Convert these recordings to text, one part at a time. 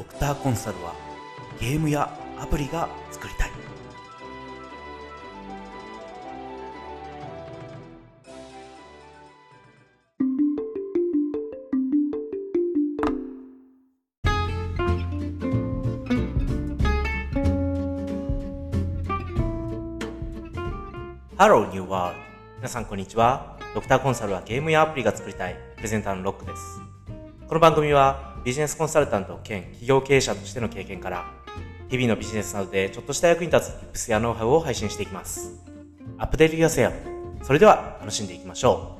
ドクターコンサルはゲームやアプリが作りたい。ハローニューワールド。皆さんこんにちは。ドクターコンサルはゲームやアプリが作りたい。プレゼンターのロックです。この番組はビジネスコンサルタント兼企業経営者としての経験から日々のビジネスなどでちょっとした役に立つ Tips やノウハウを配信していきます。アップデートやせよ。それでは楽しんでいきましょ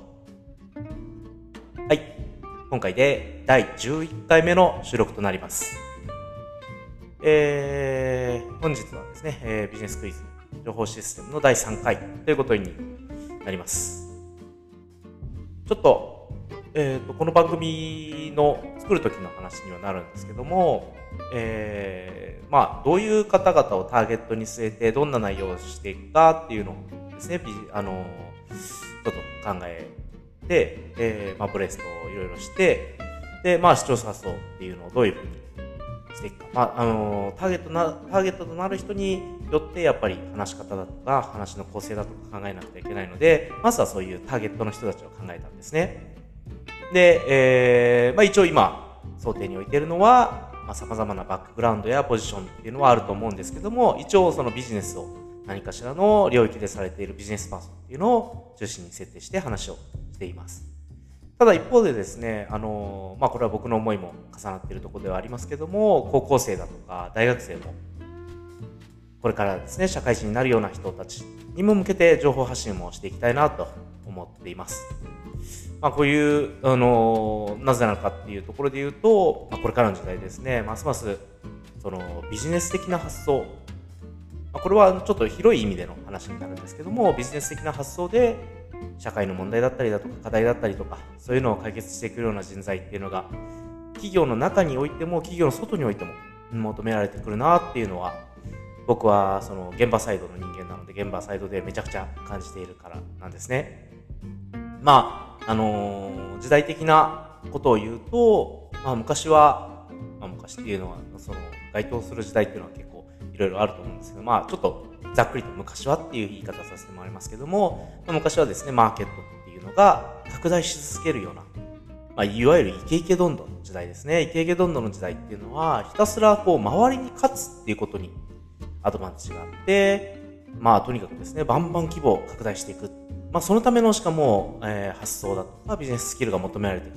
う。はい。今回で第11回目の収録となります。えー、本日はですね、えー、ビジネスクイズ情報システムの第3回ということになります。ちょっと、えっ、ー、と、この番組の作る時の話にはなるんですけども、えー、まあ、どういう方々をターゲットに据えて、どんな内容をしていくかっていうのをですね、あの、ちょっと考えて、えー、まあ、ブレストをいろいろして、で、まあ、視聴者層っていうのをどういうふうにしていくか。まあ、あの、ターゲットな、ターゲットとなる人によってやっぱり話し方だとか話の構成だとか考えなくてはいけないので、まずはそういうターゲットの人たちを考えたんですね。で、えー、まあ一応今、想定に置いているのは、まあ、様々なバックグラウンドやポジションっていうのはあると思うんですけども、一応そのビジネスを何かしらの領域でされているビジネスパーソンっていうのを中心に設定して話をしています。ただ一方でですね、あの、まあこれは僕の思いも重なっているところではありますけども、高校生だとか大学生もこれからですね、社会人になるような人たちにも向けて情報発信もしていきたいなと思っています。まあ、こういう、あのなぜなのかっていうところで言うと、まあ、これからの時代ですね、ますますそのビジネス的な発想、まあ、これはちょっと広い意味での話になるんですけども、ビジネス的な発想で社会の問題だったりだとか課題だったりとか、そういうのを解決していくような人材っていうのが、企業の中においても企業の外においても求められてくるなっていうのは僕はその現場サイドの人間なので現場サイドでめちゃくちゃ感じているからなんですね。まあ、あの、時代的なことを言うと、まあ昔は、まあ昔っていうのは、その該当する時代っていうのは結構いろいろあると思うんですけど、まあちょっとざっくりと昔はっていう言い方させてもらいますけども、まあ、昔はですね、マーケットっていうのが拡大し続けるような、まあ、いわゆるイケイケどんどんの時代ですね。イケイケどんどんの時代っていうのは、ひたすらこう、周りに勝つっていうことにアドバンテージがあって、まあとにかくですね、バンバン規模を拡大していく。まあそのためのしかも、えー、発想だとかビジネススキルが求められている。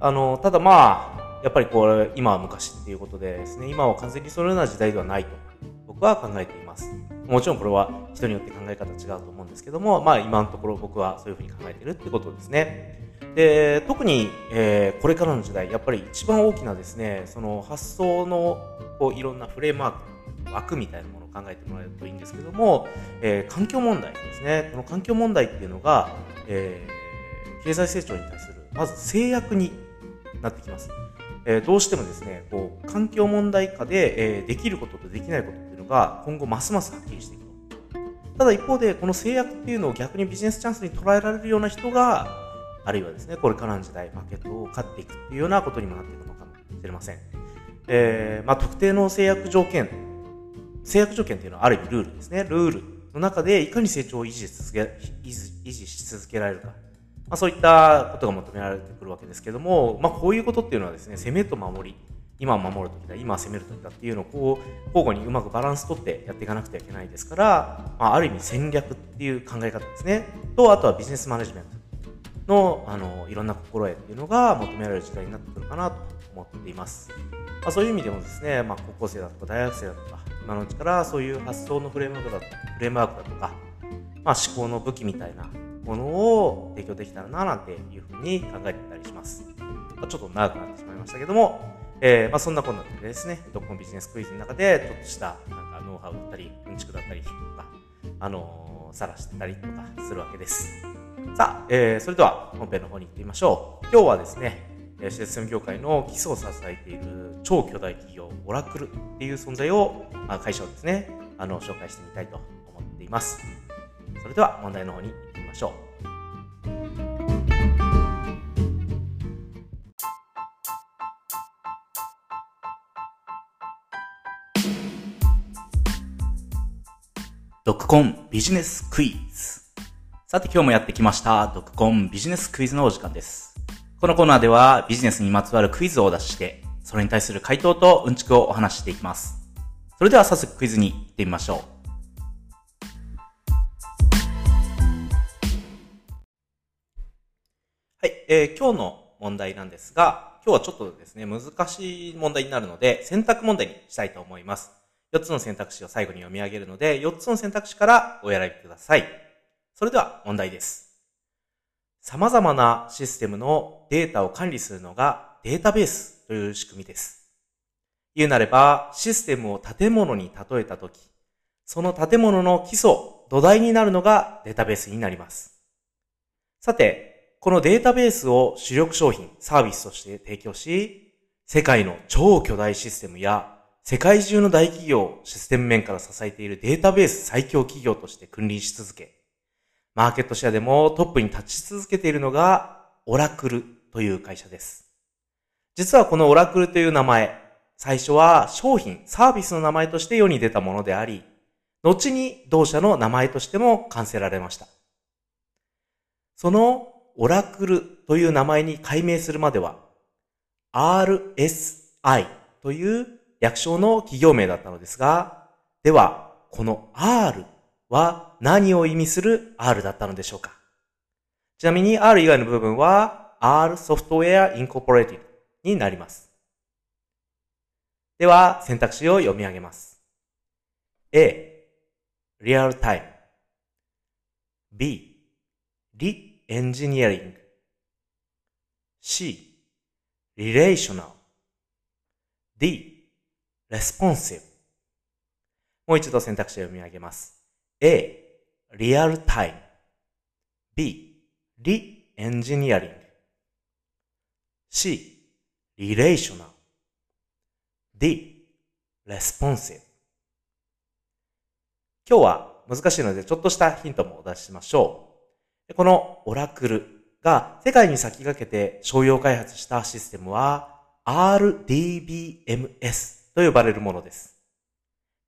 あの、ただまあ、やっぱりこれ、今は昔っていうことでですね、今は完全にそのような時代ではないと僕は考えています。もちろんこれは人によって考え方違うと思うんですけども、まあ今のところ僕はそういうふうに考えてるってことですね。で、特に、えー、これからの時代、やっぱり一番大きなですね、その発想のこういろんなフレームワーク枠みたいなもの考えてもらえるといいんですけども、えー、環境問題ですね。この環境問題っていうのが、えー、経済成長に対する、まず制約になってきます。えー、どうしてもですね、こう、環境問題下で、えー、できることとできないことっていうのが、今後ますますはっきりしていくと。ただ一方で、この制約っていうのを逆にビジネスチャンスに捉えられるような人が、あるいはですね、これからの時代、マーケットを勝っていくっていうようなことにもなっていくのかもしれません。えー、まあ、特定の制約条件制約条件っていうのはある意味ルールですね。ルールの中でいかに成長を維持続け維持し続けられるか。まあ、そういったことが求められてくるわけですけども、まあ、こういうことっていうのはですね、攻めと守り、今守るときだ、今攻めるときだっていうのをこう交互にうまくバランス取ってやっていかなくてはいけないですから、まあ、ある意味戦略っていう考え方ですね。と、あとはビジネスマネジメントのあのいろんな心得っていうのが求められる時代になってくるかなと思っています。まあ、そういう意味でもですね、まあ、高校生だとか大学生だとか、今のうちからそういう発想のフレームワークだフレームワークだとか、まあ、思考の武器みたいなものを提供できたらななんていうふうに考えてたりします。ま、ちょっと長くなってしまいましたけども、えー、まあそんなこんなでですね、ドッコンビジネスクイズの中で、ちょっとしたなんかノウハウだったり、うんちくだったりとか、あのー、さらしてたりとかするわけです。さあ、えー、それでは本編の方に行ってみましょう。今日はですね、システム業界の基礎を支えている超巨大企業オラクルっていう存在を、まあ、会社をですねあの紹介してみたいと思っています。それでは問題の方に行ってみましょう。ドクコンビジネスクイズ。さて今日もやってきました。ドクコンビジネスクイズのお時間です。このコーナーではビジネスにまつわるクイズをお出しして、それに対する回答とうんちくをお話ししていきます。それでは早速クイズに行ってみましょう。はい、えー今日の問題なんですが、今日はちょっとですね、難しい問題になるので、選択問題にしたいと思います。4つの選択肢を最後に読み上げるので、4つの選択肢からお選びください。それでは問題です。様々なシステムのデータを管理するのがデータベースという仕組みです。言うなれば、システムを建物に例えたとき、その建物の基礎、土台になるのがデータベースになります。さて、このデータベースを主力商品、サービスとして提供し、世界の超巨大システムや世界中の大企業をシステム面から支えているデータベース最強企業として君臨し続け、マーケットシェアでもトップに立ち続けているのがオラクルという会社です。実はこのオラクルという名前、最初は商品、サービスの名前として世に出たものであり、後に同社の名前としても完成られました。そのオラクルという名前に改名するまでは、RSI という略称の企業名だったのですが、では、この R は何を意味する R だったのでしょうかちなみに R 以外の部分は R Software Incorporated になります。では、選択肢を読み上げます。A、Real Time B、Re-Engineering C、Relational D、Responsive もう一度選択肢を読み上げます。A、Real Time B、Re-Engineering C、Relational D、Responsive 今日は難しいのでちょっとしたヒントもお出ししましょう。このオラクルが世界に先駆けて商用開発したシステムは RDBMS と呼ばれるものです。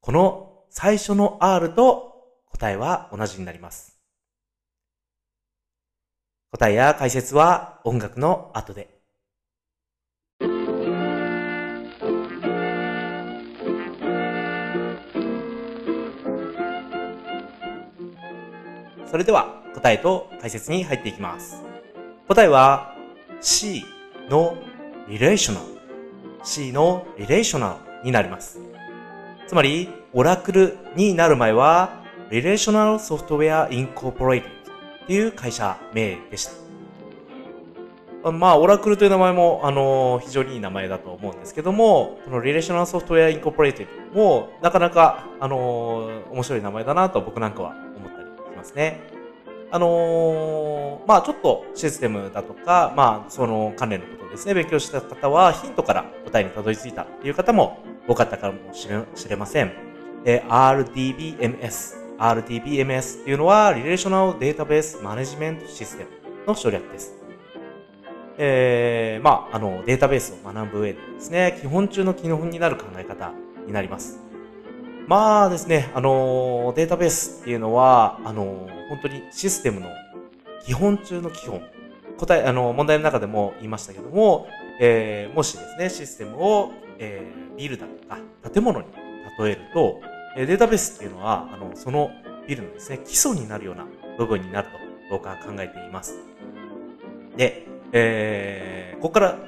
この最初の R と答えは同じになります。答えや解説は音楽の後で。それでは答えと解説に入っていきます。答えは C の relational C の relational になります。つまり、オラクルになる前は Relational Software Incorporated っていう会社名でした。まあ、オラクルという名前も、あの非常にいい名前だと思うんですけども、この Relational Software Incorporated もなかなか、あの面白い名前だなと僕なんかは思ったりしますね。あのーまあちょっとシステムだとか、まあその関連のことですね、勉強した方はヒントから答えにたどり着いたっていう方も多かったかもしれません。えー RDBMS。RDBMS っていうのは Relational Database Management System の省略です。えー、まあ、あの、データベースを学ぶ上でですね、基本中の基本になる考え方になります。まあですね、あのデータベースっていうのは、あの本当にシステムの基本中の基本。答え、あの、問題の中でも言いましたけども、えーもしですね、システムを、えービルだとか建物に例えると、えデータベースっていうのは、あの、そのビルのですね、基礎になるような部分になると僕は考えています。で、えーここから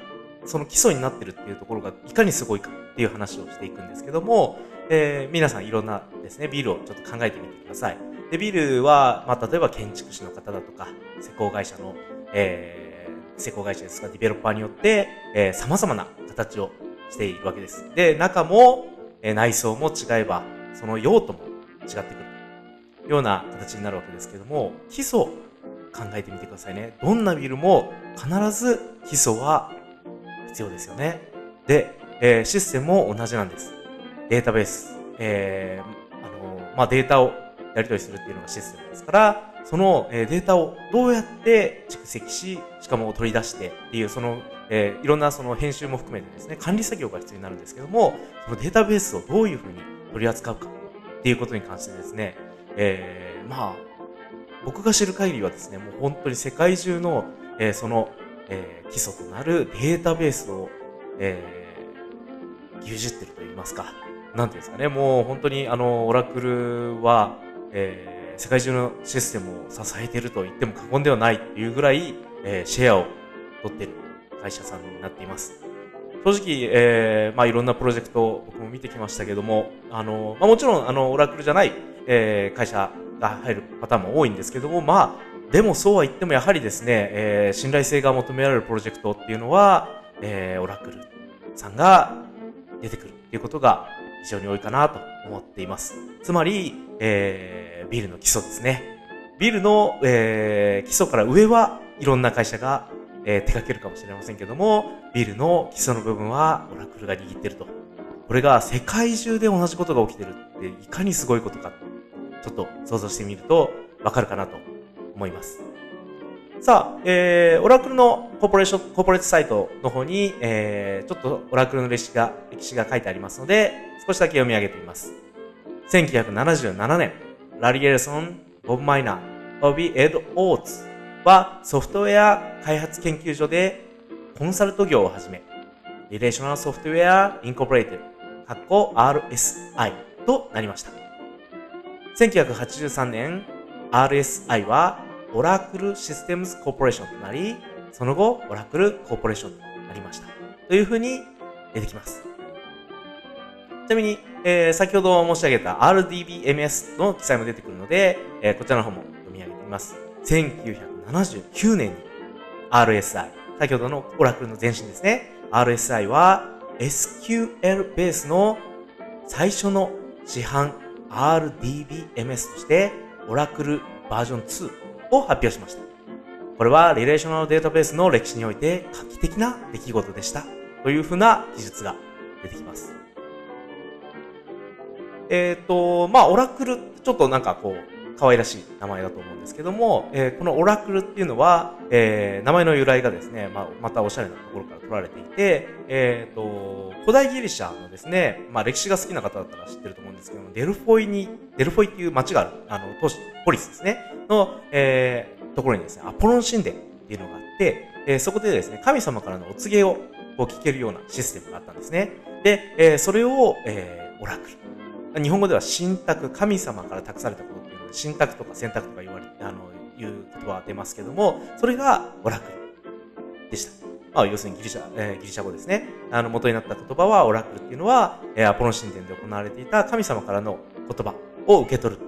その基礎になってるっていうところがいかにすごいかっていう話をしていくんですけども、えー皆さんいろんなですね、ビルをちょっと考えてみてください。で、ビルは、まあ、例えば建築士の方だとか、施工会社の、えー施工会社ですが、ディベロッパーによって、えー様々な形をしているわけです。で、中も、えー内装も違えば、その用途も違ってくるような形になるわけですけども、基礎考えてみてくださいね。どんなビルも必ず基礎は必要ですよね。で、えーシステムも同じなんです。データベース。えーあのまあ、データをやり取りするっていうのがシステムですから、その、えーデータをどうやって蓄積し、しかも取り出してっていう、その、えーいろんなその編集も含めてですね、管理作業が必要になるんですけども、そのデータベースをどういうふうに取り扱うかっていうことに関してですね、えー、まあ、僕が知る限りはですね、もう本当に世界中の、えー、その、えー、基礎となるデータベースを、えー、牛耳ってると言いますか、なんていうんですかね、もう本当にあの、オラクルは、えー、世界中のシステムを支えていると言っても過言ではないっていうぐらい、えー、シェアを取っている会社さんになっています。正直、えー、まあいろんなプロジェクトを僕も見てきましたけども、あの、まあもちろん、あの、オラクルじゃない、えー、会社が入るパターンも多いんですけども、まあ、でもそうは言ってもやはりですね、えー、信頼性が求められるプロジェクトっていうのは、えー、オラクルさんが出てくるっていうことが非常に多いかなと思っています。つまり、えー、ビルの基礎ですね。ビルの、えー、基礎から上はいろんな会社がえー、手掛けるかもしれませんけども、ビルの基礎の部分はオラクルが握ってると。これが世界中で同じことが起きてるって、いかにすごいことか、ちょっと想像してみるとわかるかなと思います。さあ、えー、オラクルのコーポレーション、コーポレートサイトの方に、えー、ちょっとオラクルの歴史が、歴史が書いてありますので、少しだけ読み上げてみます。1977年、ラリエルソン、ボブ・マイナー、オビ・エド・オーツはソフトウェア開発研究所でコンサルト業を始め、 Relational Software Incorporated、RSI となりました。1983年、RSI は Oracle Systems Corporation となり、その後、 Oracle Corporation となりました。というふうに出てきます。ちなみに、えー、先ほど申し上げた RDBMS の記載も出てくるので、えー、こちらの方も読み上げてみます。1979年に RSI、先ほどのオラクルの前身ですね。RSI は SQL ベースの最初の市販 RDBMS としてオラクルバージョン2を発表しました。これはリレーショナルデータベースの歴史において画期的な出来事でした。というふうな記述が出てきます。えっ、ー、と、まあ、オラクル、ちょっとなんかこう、可愛らしい名前だと思うんですけども、えー、このオラクルっていうのは、えー、名前の由来がですね、まあ、またおしゃれなところから取られていて、えっ、ー、と、古代ギリシャのですね、まあ、歴史が好きな方だったら知ってると思うんですけども、デルフォイに、デルフォイっていう町がある、あの、都市、ポリスですね、の、えー、ところにですね、アポロン神殿っていうのがあって、えー、そこでですね、神様からのお告げをこう聞けるようなシステムがあったんですね。で、えー、それを、えー、オラクル。日本語では神託、神様から託されたこと信託とか選択とか言われ、あの、いう言葉は出ますけども、それがオラクルでした。まあ、要するにギリシャ、えー、ギリシャ語ですね。あの、元になった言葉は、オラクルっていうのは、えー、アポロン神殿で行われていた神様からの言葉を受け取る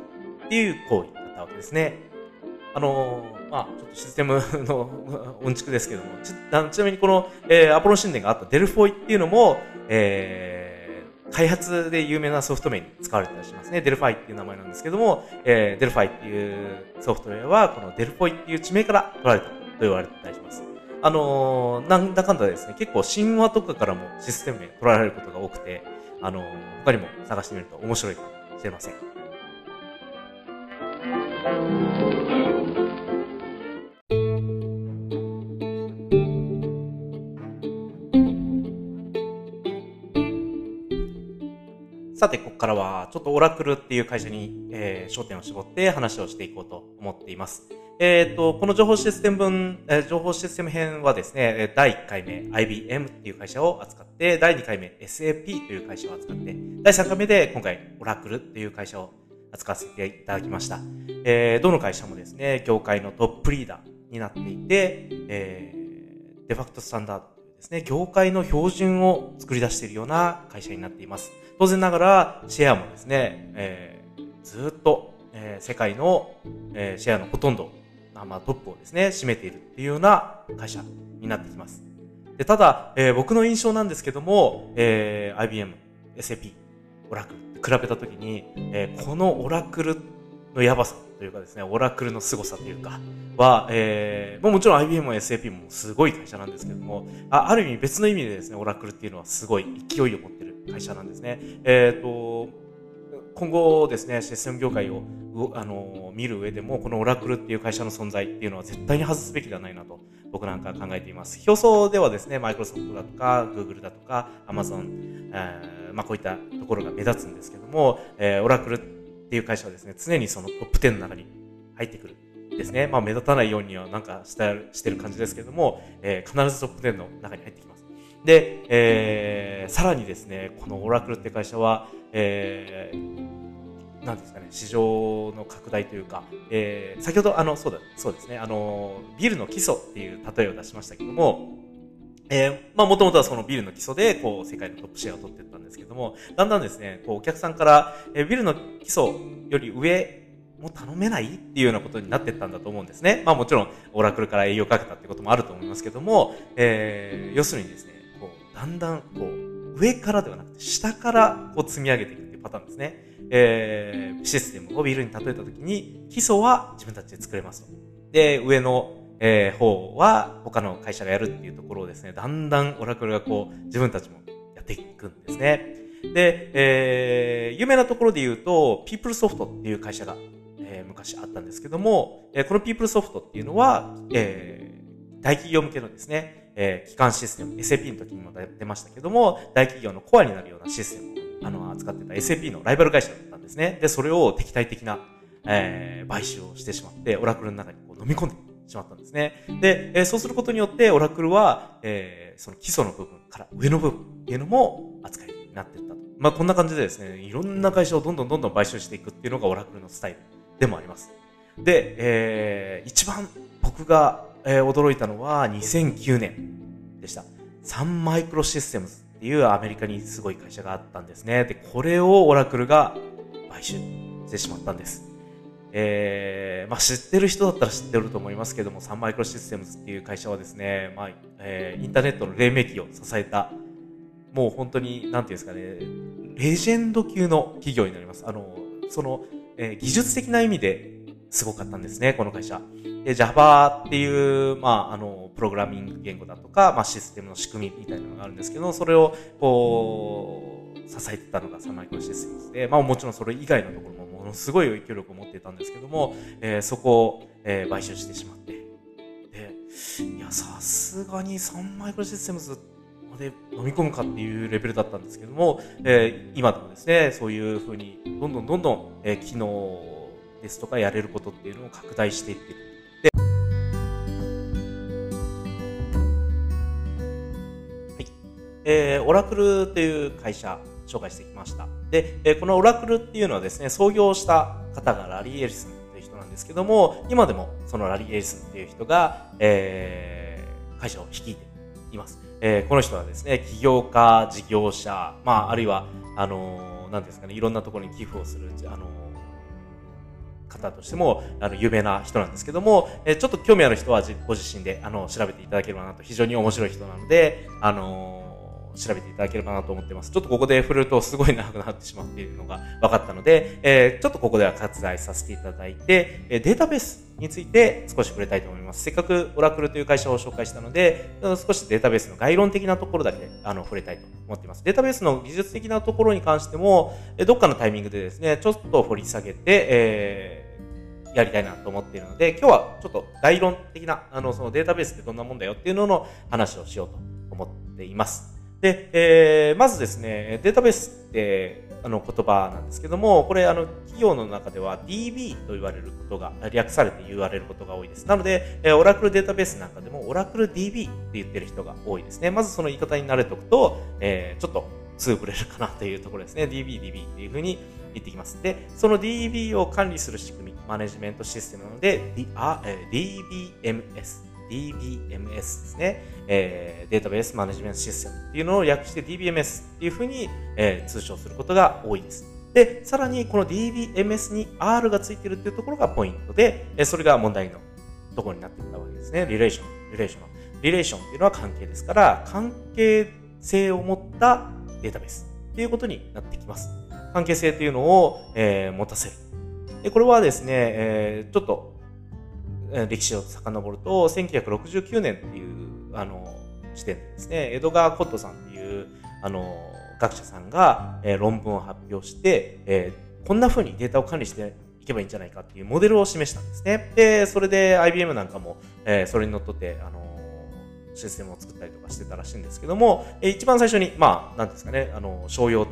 っていう行為だったわけですね。あのー、まあ、ちょっとシステムの うんちくですけども、ちちなみにこの、えー、アポロン神殿があったデルフォイっていうのも、えー、開発で有名なソフト名に使われてたりしますね。 Delphi っていう名前なんですけども、えー、 Delphi っていうソフトウェアは、このデルフォイっていう地名から取られたと言われてたりします。あのー、なんだかんだですね、結構神話とかからもシステム名取られることが多くて、あのー、他にも探してみると面白いかもしれません。さて、ここからは、ちょっとオラクルっていう会社に、えー、焦点を絞って話をしていこうと思っています。えっ、ー、と、この情報システム分、えー、情報システム編はですね、第1回目 IBM っていう会社を扱って、第2回目 SAP という会社を扱って、第3回目で今回オラクルっていう会社を扱わせていただきました。えー、どの会社もですね、業界のトップリーダーになっていて、えー、デファクトスタンダードですね、業界の標準を作り出しているような会社になっています。当然ながら、シェアもですね、えー、ずっと、えー、世界の、えー、シェアのほとんど、まあ、トップをですね、占めているっていうような会社になってきます。でただ、えー、僕の印象なんですけども、えー、IBM、SAP、オラクル比べたときに、えー、このオラクルのやばさというかですね、オラクルの凄さというか、は、えー、もちろん IBM も SAP もすごい会社なんですけども、あある意味別の意味でですね、オラクルっていうのはすごい勢いを持ってる会社なんですね。えっ、ー、と、今後ですね、システム業界をあの見る上でも、このオラクルっていう会社の存在っていうのは絶対に外すべきではないなと、僕なんか考えています。表層ではですね、マイクロソフトだとか、グーグルだとか、アマゾン、えーまあ、こういったところが目立つんですけども、えー、オラクルっていう会社はですね、常にそのトップ10の中に入ってくるですね。まあ目立たないようにはなんかしてしてる感じですけども、えー、必ずトップ10の中に入ってきます。で、えー、さらにですね、このオラクルって会社は、えー、なんですかね、市場の拡大というか、えー、先ほど、あの、そうだ、そうですね、あの、ビルの基礎っていう例えを出しましたけども、えー、まあ、もともとはそのビルの基礎で、こう、世界のトップシェアを取っていったんですけども、だんだんですね、こう、お客さんから、えー、ビルの基礎より上も頼めないっていうようなことになってったんだと思うんですね。まあもちろん、オラクルから営業かけたってこともあると思いますけども、えー、要するにですね、だんだん、こう、上からではなくて、下からこう積み上げていくっていうパターンですね。えー、システムをビルに例えたときに、基礎は自分たちで作れますと。で、上の、えー、方は他の会社がやるっていうところをですね、だんだんオラクルがこう、自分たちもやっていくんですね。で、えー、有名なところで言うと、ピープルソフトっていう会社がえー、昔あったんですけども、えー、このピープルソフトっていうのは、えー、大企業向けのですね、えー、機関システム、SAP の時にも出ましたけども、大企業のコアになるようなシステムを、あの、扱ってた SAP のライバル会社だったんですね。で、それを敵対的な、えー、買収をしてしまって、オラクルの中にこう飲み込んでしまったんですね。で、えー、そうすることによって、オラクルは、えー、その基礎の部分から上の部分っていうのも扱いになっていったと。まあ、こんな感じでですね、いろんな会社をどんどんどんどん買収していくっていうのがオラクルのスタイルでもあります。で、えー、一番僕が、えー、驚いたのは2009年でした。サンマイクロシステムズっていうアメリカにすごい会社があったんですね。で、これをオラクルが買収してしまったんです。えー、まあ知ってる人だったら知ってると思いますけども、サンマイクロシステムズっていう会社はですね、まあ、えー、インターネットの黎明期を支えた、もう本当に、なんていうんですかね、レジェンド級の企業になります。あの、その、えー、技術的な意味ですごかったんですね、この会社。で、Java っていう、まあ、あの、プログラミング言語だとか、まあ、システムの仕組みみたいなのがあるんですけど、それを、こう、支えてたのがサマイクロシステムで、まあ、もちろんそれ以外のところもものすごい影響力を持ってたんですけども、えー、そこを、えー、買収してしまって、で、いや、さすがにサンマイクロシステムズまで飲み込むかっていうレベルだったんですけども、えー、今でもですね、そういうふうに、どんどんどんどん、えー、機能ですとかやれることっていうのを拡大していってる。で、はい。えー、オラクルという会社、紹介してきました。で、えー、このオラクルっていうのはですね、創業した方がラリー・エリスンという人なんですけども、今でもそのラリー・エリスンっていう人が、えー、会社を率いています。えー、この人はですね、起業家、事業者、まあ、あるいは、あのー、なんですかね、いろんなところに寄付をする、あのー方としても、あの、有名な人なんですけども、えちょっと興味ある人はご自身で、あの、調べていただければなと、非常に面白い人なので、あの調べていただければなと思ってます。ちょっとここで振るとすごい長くなってしまっているのが 分かったので、えー、ちょっとここでは割愛させていただいて、えデータベースについて少し触れたいと思います。せっかくオラクルという会社を紹介したので、少しデータベースの概論的なところだけあの触れたいと思っています。データベースの技術的なところに関しても、どっかのタイミングでですね、ちょっと掘り下げて、えーやりたいなと思っているので、今日はちょっと概論的な、あの、そのデータベースってどんなもんだよっていうのの話をしようと思っています。で、えー、まずですね、データベースって、あの言葉なんですけども、これあの企業の中では DB と言われることが、略されて言われることが多いです。なので、えー、オラクルデータベースなんかでもオラクル DB って言ってる人が多いですね。まずその言い方に慣れておくと、えー、ちょっとすぐ触れるかなというところですね。DB、DB っていうふうに言ってきます。で、その DB を管理する仕組み、マネジメントシステムなので、D あえー、DBMS。DBMS ですね、えー、データベースマネジメントシステムっていうのを略して DBMS っていうふうに、えー、通称することが多いです。で、さらにこの DBMS に R がついてるっていうところがポイントで、えー、それが問題のところになっていったわけですね。リレーション、リレーション。リレーションっていうのは関係ですから、関係性を持ったデータベースっていうことになってきます。関係性っていうのを、えー、持たせる。で、これはですね、えー、ちょっと歴史を遡ると、1969年っていう、あの、時点でですね、江戸川コットさんっていう、あの、学者さんが、えー、論文を発表して、えー、こんな風にデータを管理していけばいいんじゃないかっていうモデルを示したんですね。で、それで IBM なんかも、えー、それにのっとって、あのシステムを作ったりとかしてたらしいんですけども、えー、一番最初に、まあ、なんですかね、あの、商用、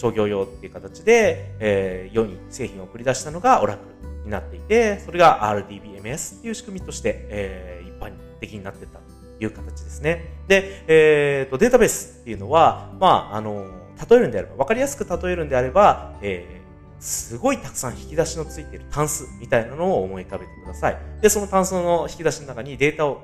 商業用っていう形で、えー、世に製品を送り出したのがオラクルになっていて、それが RDBMS っていう仕組みとして、えー、一般的になっていったという形ですね。で、えーと、データベースっていうのは、まあ、あの、例えるんであれば、わかりやすく例えるんであれば、えー、すごいたくさん引き出しのついているタンスみたいなのを思い浮かべてください。で、そのタンスの引き出しの中にデータを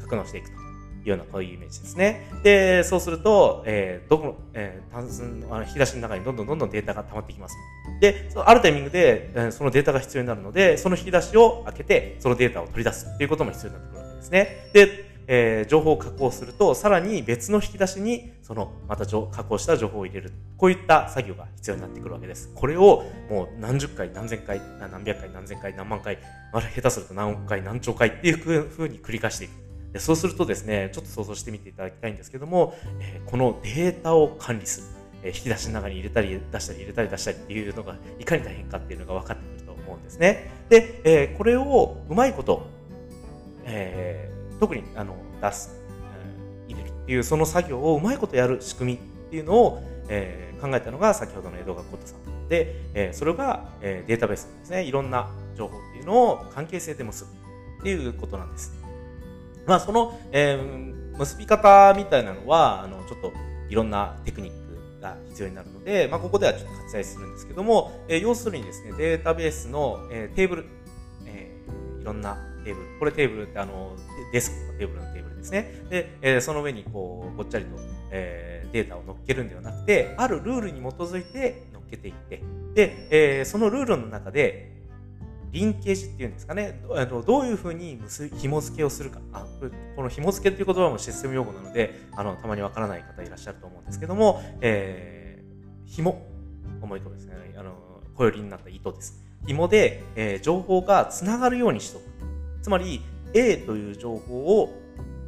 格納していくと。ようなこういうイメージですね。で、そうすると、えー、どこ、えー、単純あの引き出しの中にどんどんどんどんデータが溜まってきます。で、あるタイミングで、えー、そのデータが必要になるので、その引き出しを開けて、そのデータを取り出すっていうことも必要になってくるわけですね。で、えー、情報を加工すると、さらに別の引き出しに、その、また加工した情報を入れる。こういった作業が必要になってくるわけです。これを、もう何十回、何千回、何百回、何千回、何万回、まだ下手すると何億回、何兆回っていうふうに繰り返していく。そうするとですね、ちょっと想像してみていただきたいんですけども、え、このデータを管理する、え、引き出しの中に入れたり出したり入れたり出したりっていうのがいかに大変かっていうのが分かってくると思うんですね。で、え、これをうまいこと、え、特にあの出す、え、入れるっていうその作業をうまいことやる仕組みっていうのを、え、考えたのが先ほどの江戸川コットさんで、え、それが、え、データベースですね、いろんな情報っていうのを関係性で結ぶっていうことなんです。まあ、その、えー、結び方みたいなのは、あの、ちょっといろんなテクニックが必要になるので、まあ、ここではちょっと割愛するんですけども、えー、要するにですね、データベースの、えー、テーブル、えー、いろんなテーブル、これテーブルってあの、デスクのテーブルのテーブルですね。で、えー、その上にこう、ごっちゃりと、えー、データを乗っけるんではなくて、あるルールに基づいて乗っけていって、で、えー、そのルールの中で、リンケージっていうんですかね、あのどういうふうに紐付けをするかあ、この紐付けっていう言葉もシステム用語なので、あのたまにわからない方いらっしゃると思うんですけども、えー、紐、思いとですね、あの小よりになった糸です。紐で、えー、情報がつながるようにしとく。つまり、A という情報を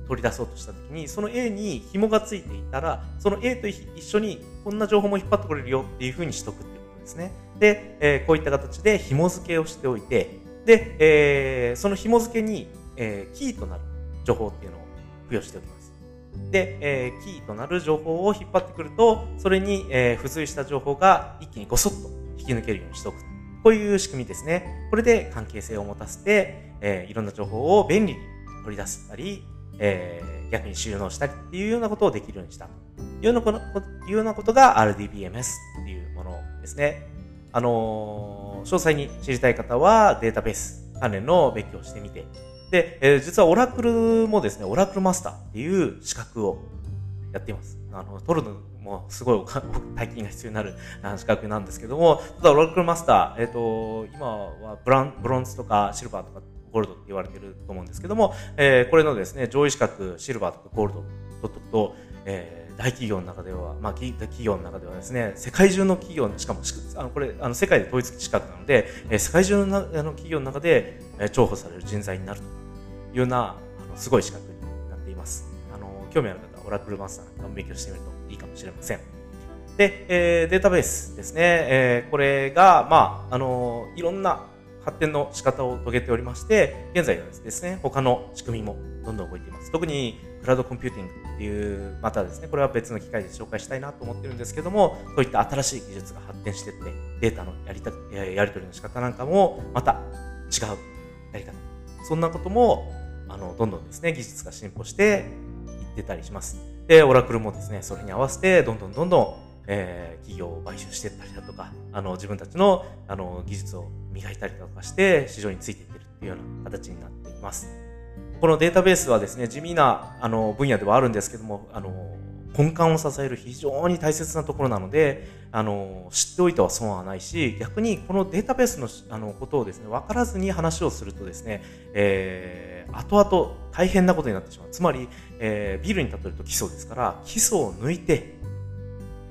取り出そうとしたときに、その A に紐がついていたら、その A と一緒にこんな情報も引っ張ってこれるよっていうふうにしとくっていうことですね。で、えー、こういった形で紐付けをしておいて、で、えー、その紐付けに、えー、キーとなる情報っていうのを付与しておきます。で、えー、キーとなる情報を引っ張ってくると、それに、えー、付随した情報が一気にごそっと引き抜けるようにしておく。こういう仕組みですね。これで関係性を持たせて、えー、いろんな情報を便利に取り出したり、えー、逆に収納したりっていうようなことをできるようにしたと。いうようなことが RDBMS っていうものですね。あのー、詳細に知りたい方はデータベース関連の勉強をしてみて、で、えー、実はオラクルもですね、オラクルマスターっていう資格をやっています。あの、取るのもすごい大金が必要になる資格なんですけども、ただオラクルマスター、えっ、ー、と、今はブランブロンズとかシルバーとかゴールドって言われてると思うんですけども、えー、これのですね、上位資格シルバーとかゴールド取っとくと、えー大企業の中では、まあ、企業の中ではですね、世界中の企業、しかも、あのこれ、あの世界で統一資格なので、え世界中のあの企業の中で、え重宝される人材になるというような、あのすごい資格になっています。あの興味ある方は、オラクルマスターなんかも勉強してみるといいかもしれません。で、えー、データベースですね。えー、これが、まあ、あのいろんな発展の仕方を遂げておりまして、現在はですね、他の仕組みもどんどん動いています。特にクラウドコンピューティングいう、またですね、これは別の機会で紹介したいなと思ってるんですけども、そういった新しい技術が発展していって、データのやりたやり取りの仕方なんかも、また違うやり方。そんなことも、あの、どんどんですね、技術が進歩していってたりします。で、オラクルもですね、それに合わせて、どんどんどんどんえー、企業を買収していったりだとか、あの、自分たちの、あの、技術を磨いたりだとかして、市場についていってるっていうような形になっています。このデータベースはですね、地味なあの分野ではあるんですけども、あの根幹を支える非常に大切なところなので、あの知っておいては損はないし、逆にこのデータベースのあのことをですね、分からずに話をするとですね、えー、後々大変なことになってしまう。つまり、えー、ビルに例えると基礎ですから、基礎を抜いて、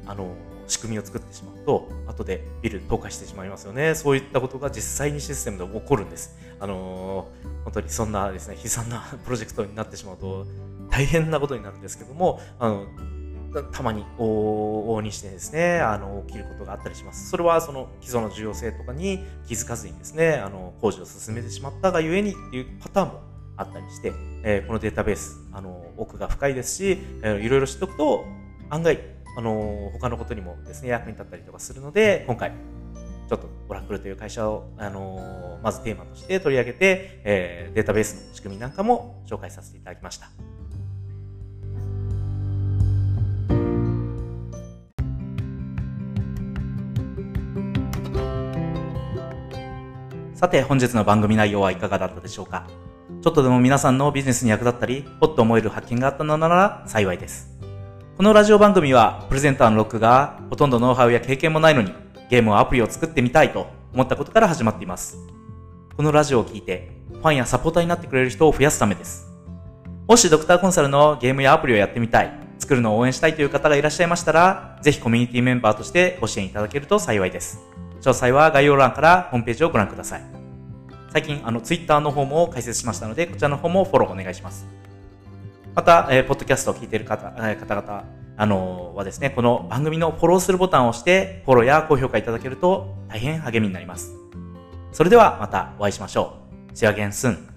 あの仕組みを作ってしまうと、後でビル倒壊してしまいますよね。そういったことが実際にシステムで起こるんです。あのー、本当にそんなですね、悲惨な プロジェクトになってしまうと大変なことになるんですけども、あの、たまに往々にしてですね、あの、起きることがあったりします。それはその基礎の重要性とかに気づかずにですね、あの、工事を進めてしまったがゆえにっていうパターンもあったりして、えー、このデータベース、あの、奥が深いですし、えー、いろいろ知っておくと、案外あの他のことにもですね、役に立ったりとかするので、今回、ちょっとオラクルという会社を、あのまずテーマとして取り上げて、えー、データベースの仕組みなんかも紹介させていただきました。さて、本日の番組内容はいかがだったでしょうか？ちょっとでも皆さんのビジネスに役立ったり、ほっと思える発見があったのなら幸いです。このラジオ番組は、プレゼンターのロックが、ほとんどノウハウや経験もないのに、ゲームをアプリを作ってみたいと思ったことから始まっています。このラジオを聞いて、ファンやサポーターになってくれる人を増やすためです。もしドクターコンサルのゲームやアプリをやってみたい、作るのを応援したいという方がいらっしゃいましたら、ぜひコミュニティメンバーとしてご支援いただけると幸いです。詳細は概要欄からホームページをご覧ください。最近、あの、ツイッターの方も開設しましたので、こちらの方もフォローお願いします。また、えー、ポッドキャストを聞いている方、えー、方々、あのー、はですね、この番組のフォローするボタンを押して、フォローや高評価いただけると大変励みになります。それではまたお会いしましょう。See you again soon.